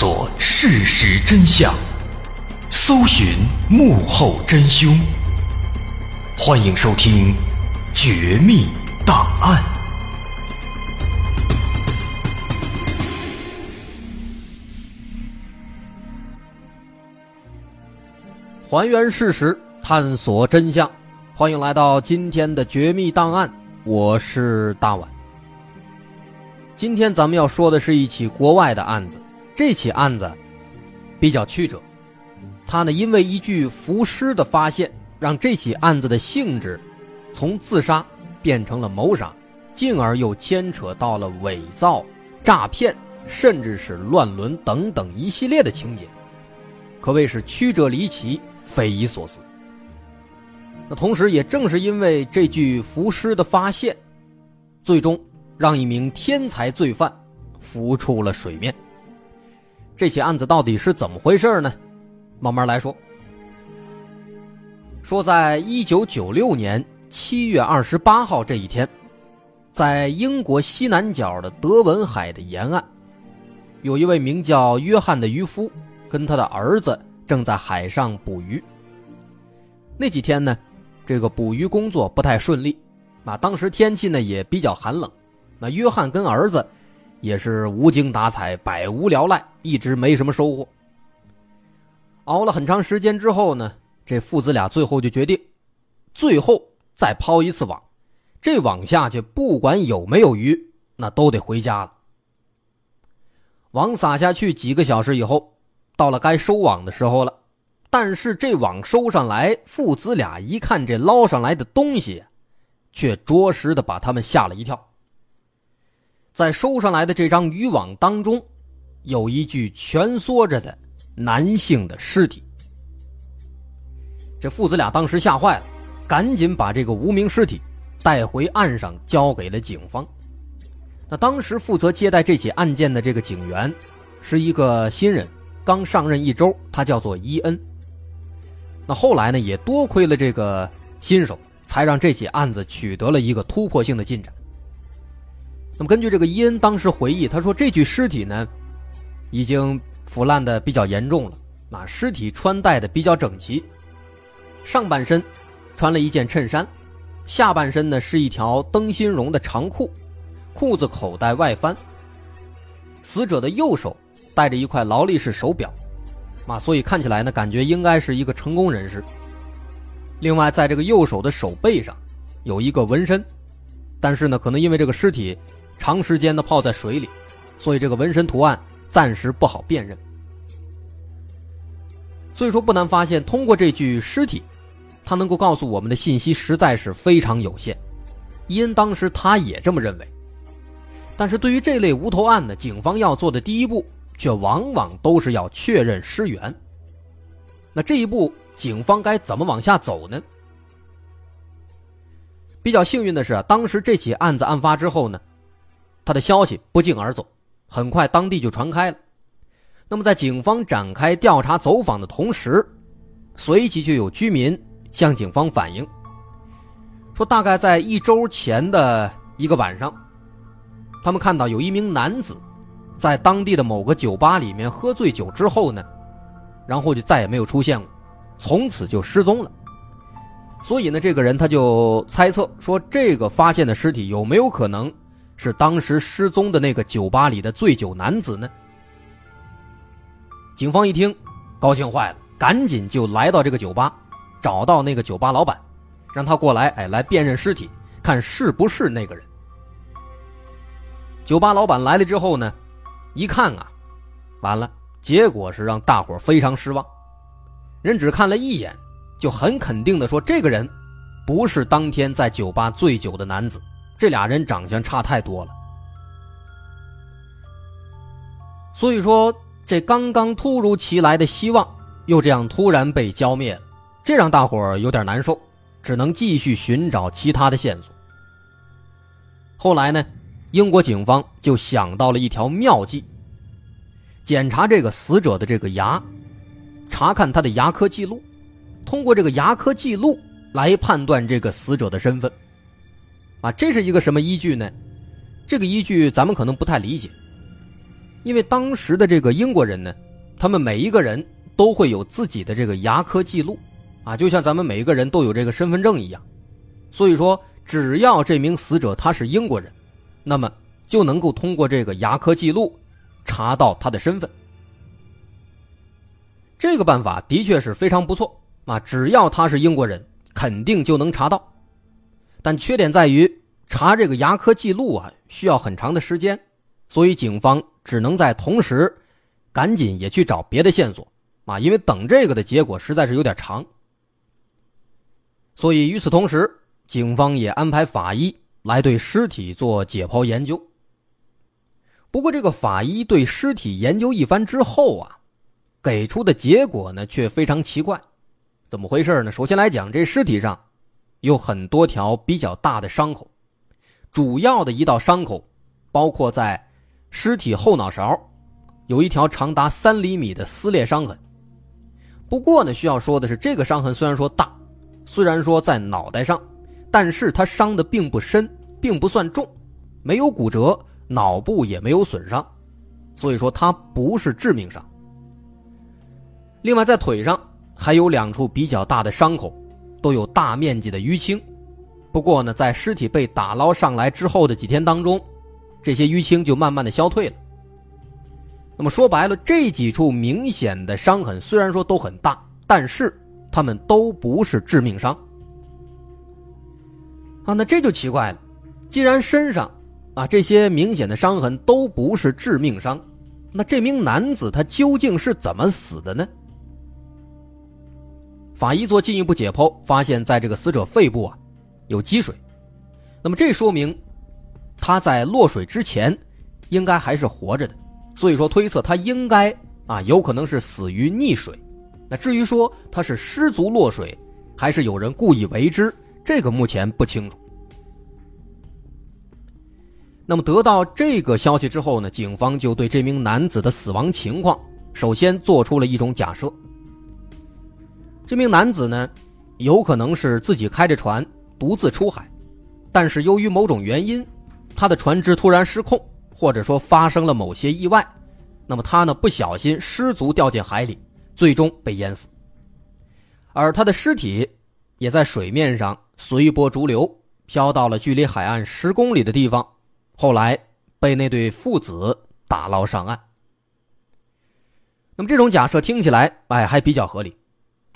索事实真相，搜寻幕后真凶。欢迎收听《绝密档案》，还原事实，探索真相。欢迎来到今天的《绝密档案》，我是大碗。今天咱们要说的是一起国外的案子。这起案子比较曲折，他呢因为一具浮尸的发现，让这起案子的性质从自杀变成了谋杀，进而又牵扯到了伪造、诈骗，甚至是乱伦等等一系列的情节，可谓是曲折离奇、匪夷所思。那同时，也正是因为这具浮尸的发现，最终让一名天才罪犯浮出了水面。这起案子到底是怎么回事呢？慢慢来说。说，在一九九六年七月二十八号这一天，在英国西南角的德文海的沿岸，有一位名叫约翰的渔夫，跟他的儿子正在海上捕鱼。那几天呢，这个捕鱼工作不太顺利，啊，当时天气呢也比较寒冷，那约翰跟儿子。也是无精打采、百无聊赖，一直没什么收获。熬了很长时间之后呢，这父子俩最后就决定，最后再抛一次网。这网下去，不管有没有鱼，那都得回家了。网撒下去几个小时以后，到了该收网的时候了。但是这网收上来，父子俩一看这捞上来的东西，却着实的把他们吓了一跳。在收上来的这张渔网当中，有一具蜷缩着的男性的尸体。这父子俩当时吓坏了，赶紧把这个无名尸体带回岸上，交给了警方。那当时负责接待这起案件的这个警员，是一个新人，刚上任一周，他叫做伊恩。那后来呢，也多亏了这个新手，才让这起案子取得了一个突破性的进展。那么根据这个伊恩当时回忆，他说这具尸体呢，已经腐烂的比较严重了。啊，尸体穿戴的比较整齐，上半身穿了一件衬衫，下半身呢是一条灯芯绒的长裤，裤子口袋外翻。死者的右手戴着一块劳力士手表，啊，所以看起来呢，感觉应该是一个成功人士。另外，在这个右手的手背上有一个纹身，但是呢，可能因为这个尸体。长时间的泡在水里，所以这个纹身图案暂时不好辨认。所以说不难发现，通过这具尸体，他能够告诉我们的信息实在是非常有限。伊恩当时他也这么认为。但是对于这类无头案呢，警方要做的第一步，却往往都是要确认尸源。那这一步，警方该怎么往下走呢？比较幸运的是，当时这起案子案发之后呢。他的消息不胫而走，很快当地就传开了。那么，在警方展开调查走访的同时，随即就有居民向警方反映，说大概在一周前的一个晚上，他们看到有一名男子在当地的某个酒吧里面喝醉酒之后呢，然后就再也没有出现过，从此就失踪了。所以呢，这个人他就猜测说，这个发现的尸体有没有可能？是当时失踪的那个酒吧里的醉酒男子呢？警方一听，高兴坏了，赶紧就来到这个酒吧，找到那个酒吧老板，让他过来，哎，来辨认尸体，看是不是那个人。酒吧老板来了之后呢，一看啊，完了，结果是让大伙非常失望。人只看了一眼，就很肯定的说，这个人不是当天在酒吧醉酒的男子。这俩人长相差太多了，所以说这刚刚突如其来的希望又这样突然被浇灭了，这让大伙儿有点难受，只能继续寻找其他的线索。后来呢，英国警方就想到了一条妙计，检查这个死者的这个牙，查看他的牙科记录，通过这个牙科记录来判断这个死者的身份。啊，这是一个什么依据呢？这个依据咱们可能不太理解。因为当时的这个英国人呢，他们每一个人都会有自己的这个牙科记录，啊，就像咱们每一个人都有这个身份证一样。所以说，只要这名死者他是英国人，那么就能够通过这个牙科记录查到他的身份。这个办法的确是非常不错啊！只要他是英国人，肯定就能查到。但缺点在于查这个牙科记录啊，需要很长的时间，所以警方只能在同时赶紧也去找别的线索啊，因为等这个的结果实在是有点长。所以与此同时，警方也安排法医来对尸体做解剖研究。不过，这个法医对尸体研究一番之后啊。给出的结果呢，却非常奇怪，怎么回事呢？首先来讲，这尸体上有很多条比较大的伤口，主要的一道伤口包括在尸体后脑勺有一条长达三厘米的撕裂伤痕。不过呢，需要说的是，这个伤痕虽然说大，虽然说在脑袋上，但是它伤的并不深，并不算重，没有骨折，脑部也没有损伤，所以说它不是致命伤。另外，在腿上还有两处比较大的伤口，都有大面积的淤青。不过呢，在尸体被打捞上来之后的几天当中，这些淤青就慢慢的消退了。那么说白了，这几处明显的伤痕虽然说都很大，但是他们都不是致命伤。啊，那这就奇怪了，既然身上啊这些明显的伤痕都不是致命伤，那这名男子他究竟是怎么死的呢？法医做进一步解剖，发现在这个死者肺部啊有积水，那么这说明他在落水之前应该还是活着的，所以说推测他应该啊有可能是死于溺水。那至于说他是失足落水，还是有人故意为之，这个目前不清楚。那么得到这个消息之后呢，警方就对这名男子的死亡情况首先做出了一种假设。这名男子呢，有可能是自己开着船独自出海，但是由于某种原因，他的船只突然失控，或者说发生了某些意外，那么他呢不小心失足掉进海里，最终被淹死。而他的尸体也在水面上随波逐流，飘到了距离海岸十公里的地方，后来被那对父子打捞上岸。那么这种假设听起来，哎，还比较合理。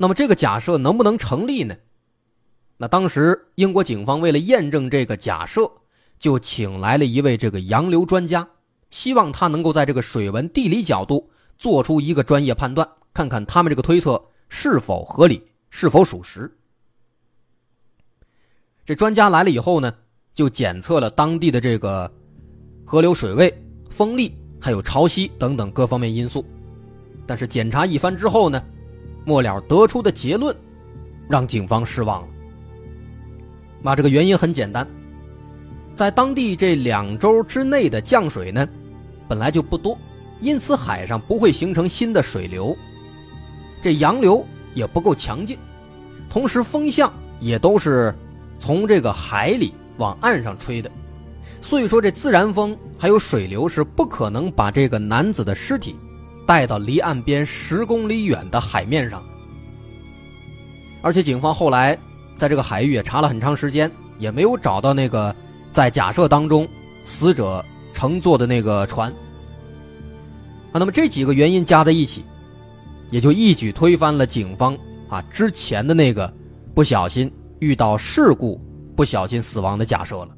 那么这个假设能不能成立呢？那当时英国警方为了验证这个假设，就请来了一位这个洋流专家，希望他能够在这个水文地理角度做出一个专业判断，看看他们这个推测是否合理，是否属实。这专家来了以后呢，就检测了当地的这个河流水位、风力还有潮汐等等各方面因素，但是检查一番之后呢。末了得出的结论，让警方失望了。那这个原因很简单，在当地这两周之内的降水呢，本来就不多，因此海上不会形成新的水流，这洋流也不够强劲，同时风向也都是从这个海里往岸上吹的，所以说这自然风还有水流是不可能把这个男子的尸体。带到离岸边十公里远的海面上，而且警方后来在这个海域也查了很长时间，也没有找到那个在假设当中死者乘坐的那个船。啊，那么这几个原因加在一起，也就一举推翻了警方啊之前的那个不小心遇到事故、不小心死亡的假设了。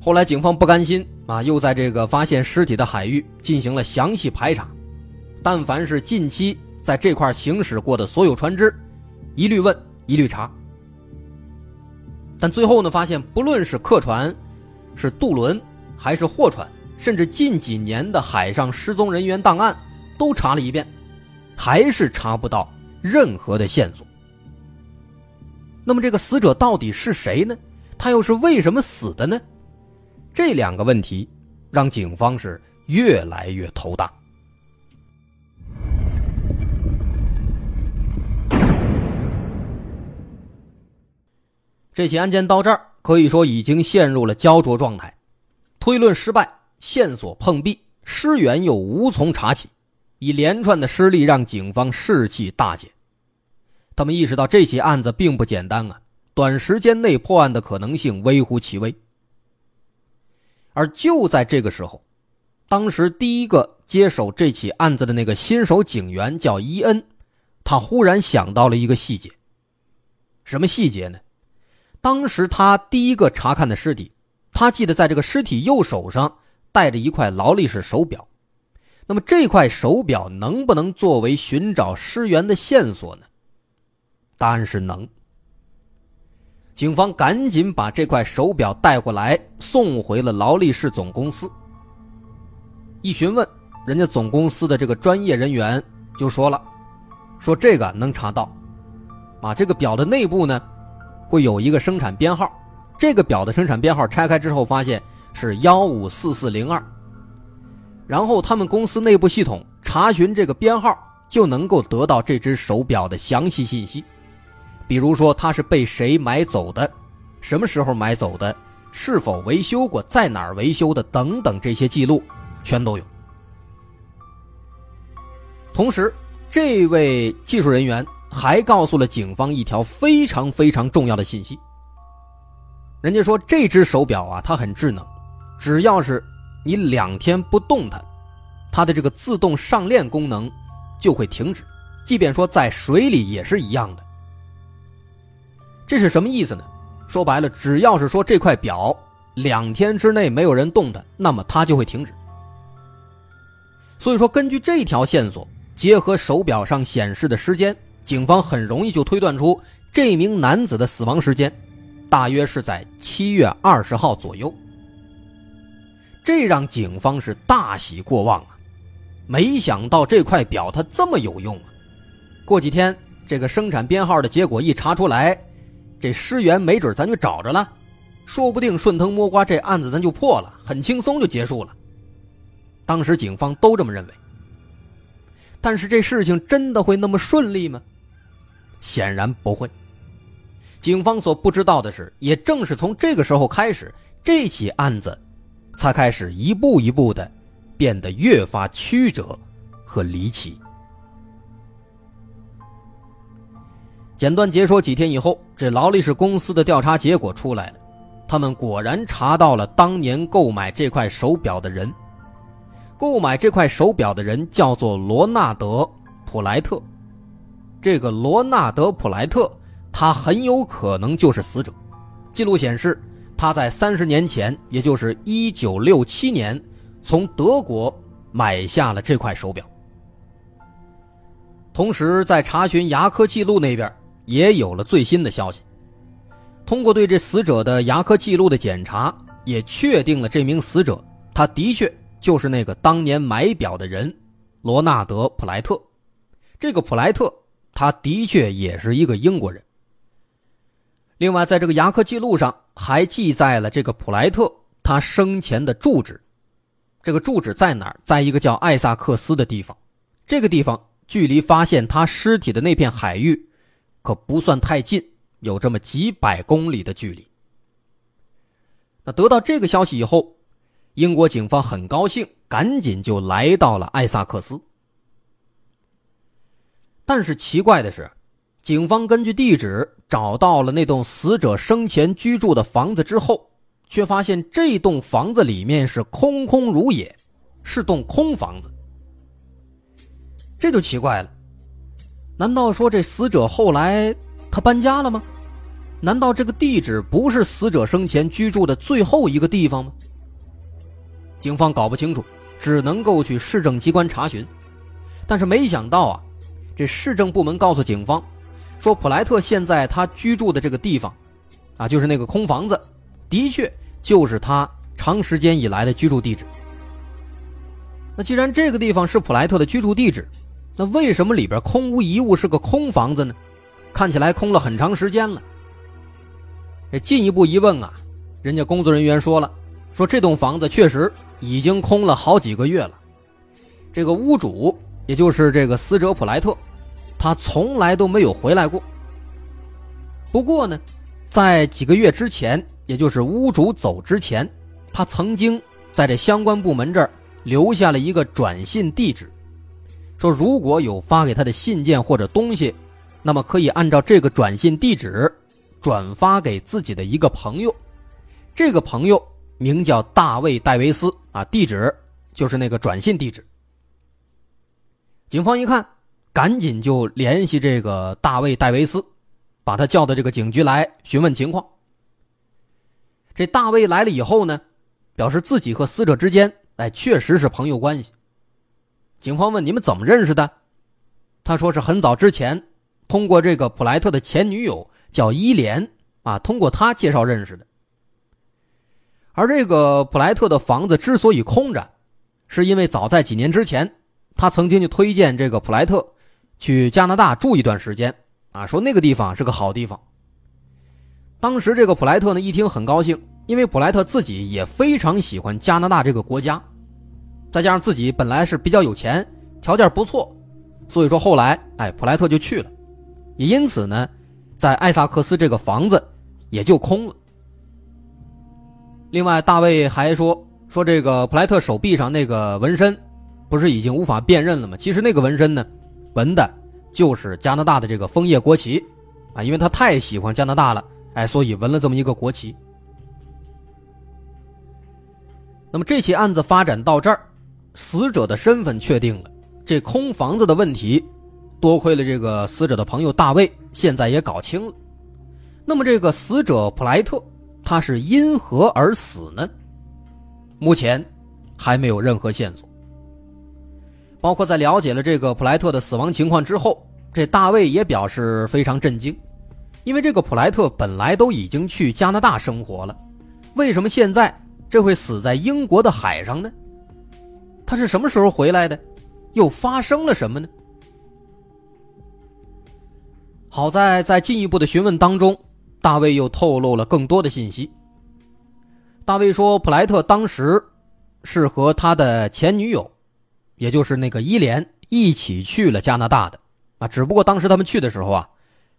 后来警方不甘心啊，又在这个发现尸体的海域进行了详细排查，但凡是近期在这块行驶过的所有船只，一律问，一律查。但最后呢，发现不论是客船、是渡轮，还是货船，甚至近几年的海上失踪人员档案，都查了一遍，还是查不到任何的线索。那么这个死者到底是谁呢？他又是为什么死的呢？这两个问题让警方是越来越头大。这起案件到这儿可以说已经陷入了焦灼状态，推论失败，线索碰壁，尸源又无从查起，一连串的失利让警方士气大减。他们意识到这起案子并不简单啊，短时间内破案的可能性微乎其微。而就在这个时候，当时第一个接手这起案子的那个新手警员叫伊恩，他忽然想到了一个细节。什么细节呢？当时他第一个查看的尸体，他记得在这个尸体右手上戴着一块劳力士手表。那么这块手表能不能作为寻找尸源的线索呢？答案是能。警方赶紧把这块手表带过来，送回了劳力士总公司。一询问，人家总公司的这个专业人员就说了：“说这个能查到，啊，这个表的内部呢，会有一个生产编号。这个表的生产编号拆开之后，发现是幺五四四零二。然后他们公司内部系统查询这个编号，就能够得到这只手表的详细信息。”比如说，它是被谁买走的，什么时候买走的，是否维修过，在哪儿维修的，等等，这些记录全都有。同时，这位技术人员还告诉了警方一条非常非常重要的信息。人家说，这只手表啊，它很智能，只要是你两天不动它，它的这个自动上链功能就会停止，即便说在水里也是一样的。这是什么意思呢？说白了，只要是说这块表两天之内没有人动它，那么它就会停止。所以说，根据这条线索，结合手表上显示的时间，警方很容易就推断出这名男子的死亡时间，大约是在七月二十号左右。这让警方是大喜过望啊！没想到这块表它这么有用啊！过几天，这个生产编号的结果一查出来。这尸源没准咱就找着了，说不定顺藤摸瓜，这案子咱就破了，很轻松就结束了。当时警方都这么认为。但是这事情真的会那么顺利吗？显然不会。警方所不知道的是，也正是从这个时候开始，这起案子才开始一步一步的变得越发曲折和离奇。简短解说几天以后，这劳力士公司的调查结果出来了，他们果然查到了当年购买这块手表的人。购买这块手表的人叫做罗纳德·普莱特。这个罗纳德·普莱特，他很有可能就是死者。记录显示，他在三十年前，也就是一九六七年，从德国买下了这块手表。同时，在查询牙科记录那边。也有了最新的消息。通过对这死者的牙科记录的检查，也确定了这名死者，他的确就是那个当年买表的人，罗纳德·普莱特。这个普莱特，他的确也是一个英国人。另外，在这个牙科记录上还记载了这个普莱特他生前的住址。这个住址在哪儿？在一个叫艾萨克斯的地方。这个地方距离发现他尸体的那片海域。可不算太近，有这么几百公里的距离。那得到这个消息以后，英国警方很高兴，赶紧就来到了艾萨克斯。但是奇怪的是，警方根据地址找到了那栋死者生前居住的房子之后，却发现这栋房子里面是空空如也，是栋空房子。这就奇怪了。难道说这死者后来他搬家了吗？难道这个地址不是死者生前居住的最后一个地方吗？警方搞不清楚，只能够去市政机关查询。但是没想到啊，这市政部门告诉警方，说普莱特现在他居住的这个地方，啊，就是那个空房子，的确就是他长时间以来的居住地址。那既然这个地方是普莱特的居住地址，那为什么里边空无一物，是个空房子呢？看起来空了很长时间了。这进一步一问啊，人家工作人员说了，说这栋房子确实已经空了好几个月了。这个屋主，也就是这个死者普莱特，他从来都没有回来过。不过呢，在几个月之前，也就是屋主走之前，他曾经在这相关部门这儿留下了一个转信地址，说如果有发给他的信件或者东西，那么可以按照这个转信地址转发给自己的一个朋友，这个朋友名叫大卫·戴维斯啊，地址就是那个转信地址。警方一看，赶紧就联系这个大卫·戴维斯，把他叫到这个警局来询问情况。这大卫来了以后呢，表示自己和死者之间，哎，确实是朋友关系。警方问：“你们怎么认识的？”他说：“是很早之前，通过这个普莱特的前女友叫伊莲啊，通过他介绍认识的。而这个普莱特的房子之所以空着，是因为早在几年之前，他曾经就推荐这个普莱特去加拿大住一段时间啊，说那个地方是个好地方。”当时这个普莱特呢一听很高兴，因为普莱特自己也非常喜欢加拿大这个国家，再加上自己本来是比较有钱，条件不错，所以说后来哎普莱特就去了，也因此呢，在艾萨克斯这个房子也就空了。另外，大卫还说说这个普莱特手臂上那个纹身，不是已经无法辨认了吗？其实那个纹身呢，纹的就是加拿大的这个枫叶国旗，啊，因为他太喜欢加拿大了。哎，所以纹了这么一个国旗。那么这起案子发展到这儿，死者的身份确定了，这空房子的问题，多亏了这个死者的朋友大卫，现在也搞清了。那么这个死者普莱特，他是因何而死呢？目前还没有任何线索。包括在了解了这个普莱特的死亡情况之后，这大卫也表示非常震惊。因为这个普莱特本来都已经去加拿大生活了，为什么现在这会死在英国的海上呢？他是什么时候回来的？又发生了什么呢？好在在进一步的询问当中，大卫又透露了更多的信息。大卫说，普莱特当时是和他的前女友，也就是那个伊莲一起去了加拿大的啊，只不过当时他们去的时候啊。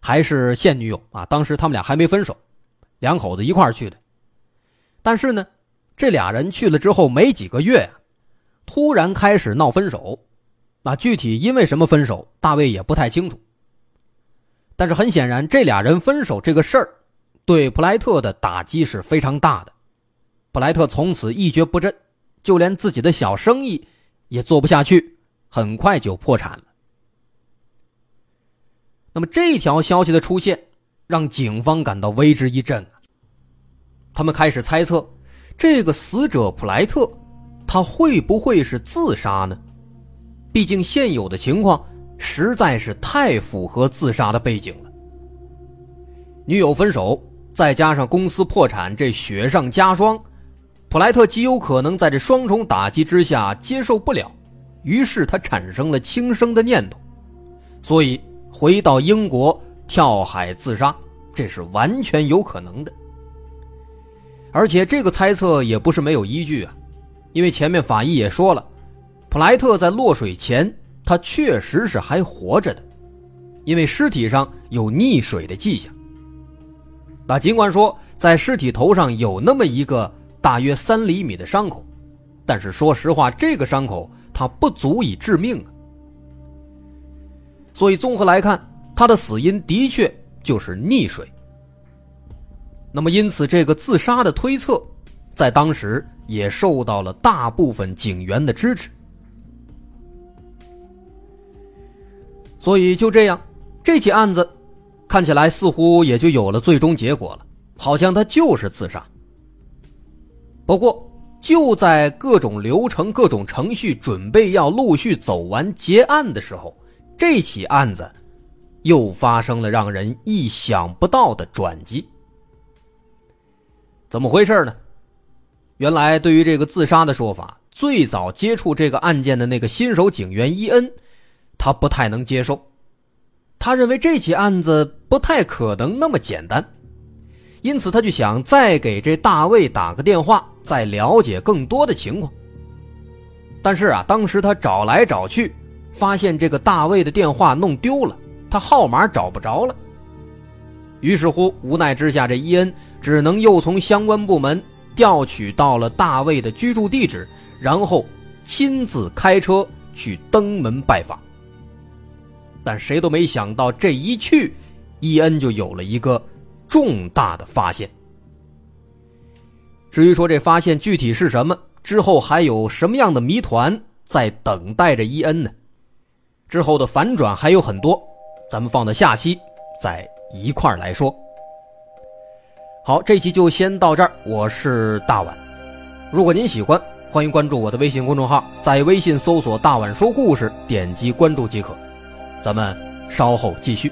还是现女友啊！当时他们俩还没分手，两口子一块儿去的。但是呢，这俩人去了之后没几个月，突然开始闹分手。那具体因为什么分手，大卫也不太清楚。但是很显然，这俩人分手这个事儿，对普莱特的打击是非常大的。普莱特从此一蹶不振，就连自己的小生意也做不下去，很快就破产了。那么这条消息的出现，让警方感到为之一振！他们开始猜测，这个死者普莱特，他会不会是自杀呢？毕竟现有的情况实在是太符合自杀的背景了。女友分手，再加上公司破产，这雪上加霜，普莱特极有可能在这双重打击之下接受不了，于是他产生了轻生的念头，所以。回到英国跳海自杀，这是完全有可能的。而且这个猜测也不是没有依据啊，因为前面法医也说了，普莱特在落水前他确实是还活着的，因为尸体上有溺水的迹象。那尽管说在尸体头上有那么一个大约三厘米的伤口，但是说实话，这个伤口它不足以致命啊。所以综合来看，他的死因的确就是溺水。那么，因此这个自杀的推测，在当时也受到了大部分警员的支持。所以就这样，这起案子看起来似乎也就有了最终结果了，好像他就是自杀。不过，就在各种流程、各种程序准备要陆续走完结案的时候。这起案子又发生了让人意想不到的转机。怎么回事呢？原来，对于这个自杀的说法，最早接触这个案件的那个新手警员伊恩，他不太能接受。他认为这起案子不太可能那么简单，因此他就想再给这大卫打个电话，再了解更多的情况。但是啊，当时他找来找去。发现这个大卫的电话弄丢了，他号码找不着了。于是乎，无奈之下，这伊恩只能又从相关部门调取到了大卫的居住地址，然后亲自开车去登门拜访。但谁都没想到，这一去，伊恩就有了一个重大的发现。至于说这发现具体是什么，之后还有什么样的谜团在等待着伊恩呢？之后的反转还有很多，咱们放到下期再一块儿来说。好，这期就先到这儿。我是大碗，如果您喜欢，欢迎关注我的微信公众号，在微信搜索“大碗说故事”，点击关注即可。咱们稍后继续。